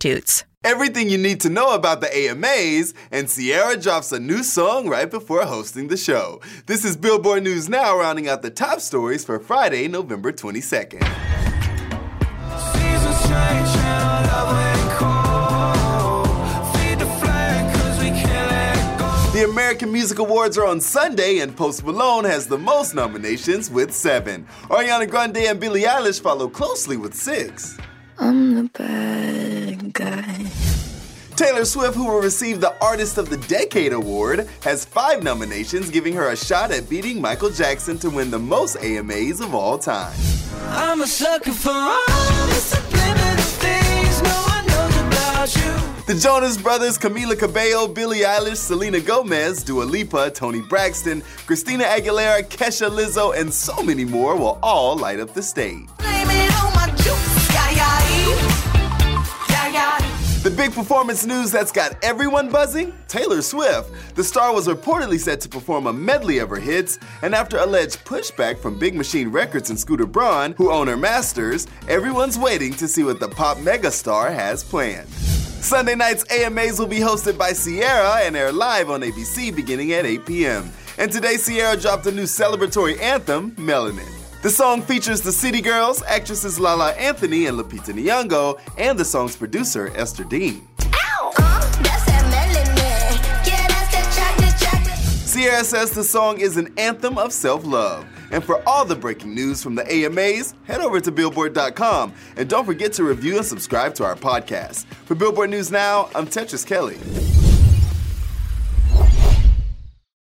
substitutes. Everything you need to know about the AMAs, and Ciara drops a new song right before hosting the show. This is Billboard News Now, rounding out the top stories for Friday, November 22nd. The American Music Awards are on Sunday, and Post Malone has the most nominations with seven. Ariana Grande and Billie Eilish follow closely with six. I'm the bad guy. Taylor Swift, who will receive the Artist of the Decade award, has five nominations, giving her a shot at beating Michael Jackson to win the most AMAs of all time. I'm a sucker for all the subliminal things no one knows about you. The Jonas Brothers, Camila Cabello, Billie Eilish, Selena Gomez, Dua Lipa, Toni Braxton, Christina Aguilera, Kesha Lizzo, and so many more will all light up the stage. Big performance news that's got everyone buzzing Taylor Swift. The star was reportedly set to perform a medley of her hits, and after alleged pushback from Big Machine Records and Scooter Braun, who own her masters, everyone's waiting to see what the pop megastar has planned. Sunday night's AMAs will be hosted by Ciara and air live on ABC beginning at 8 p.m. And today, Ciara dropped a new celebratory anthem, Melanin. The song features the City Girls, actresses Lala Anthony and Lupita Nyong'o, and the song's producer, Esther Dean. Ciara says the song is an anthem of self love. And for all the breaking news from the AMAs, head over to Billboard.com. And don't forget to review and subscribe to our podcast. For Billboard News Now, I'm Tetris Kelly.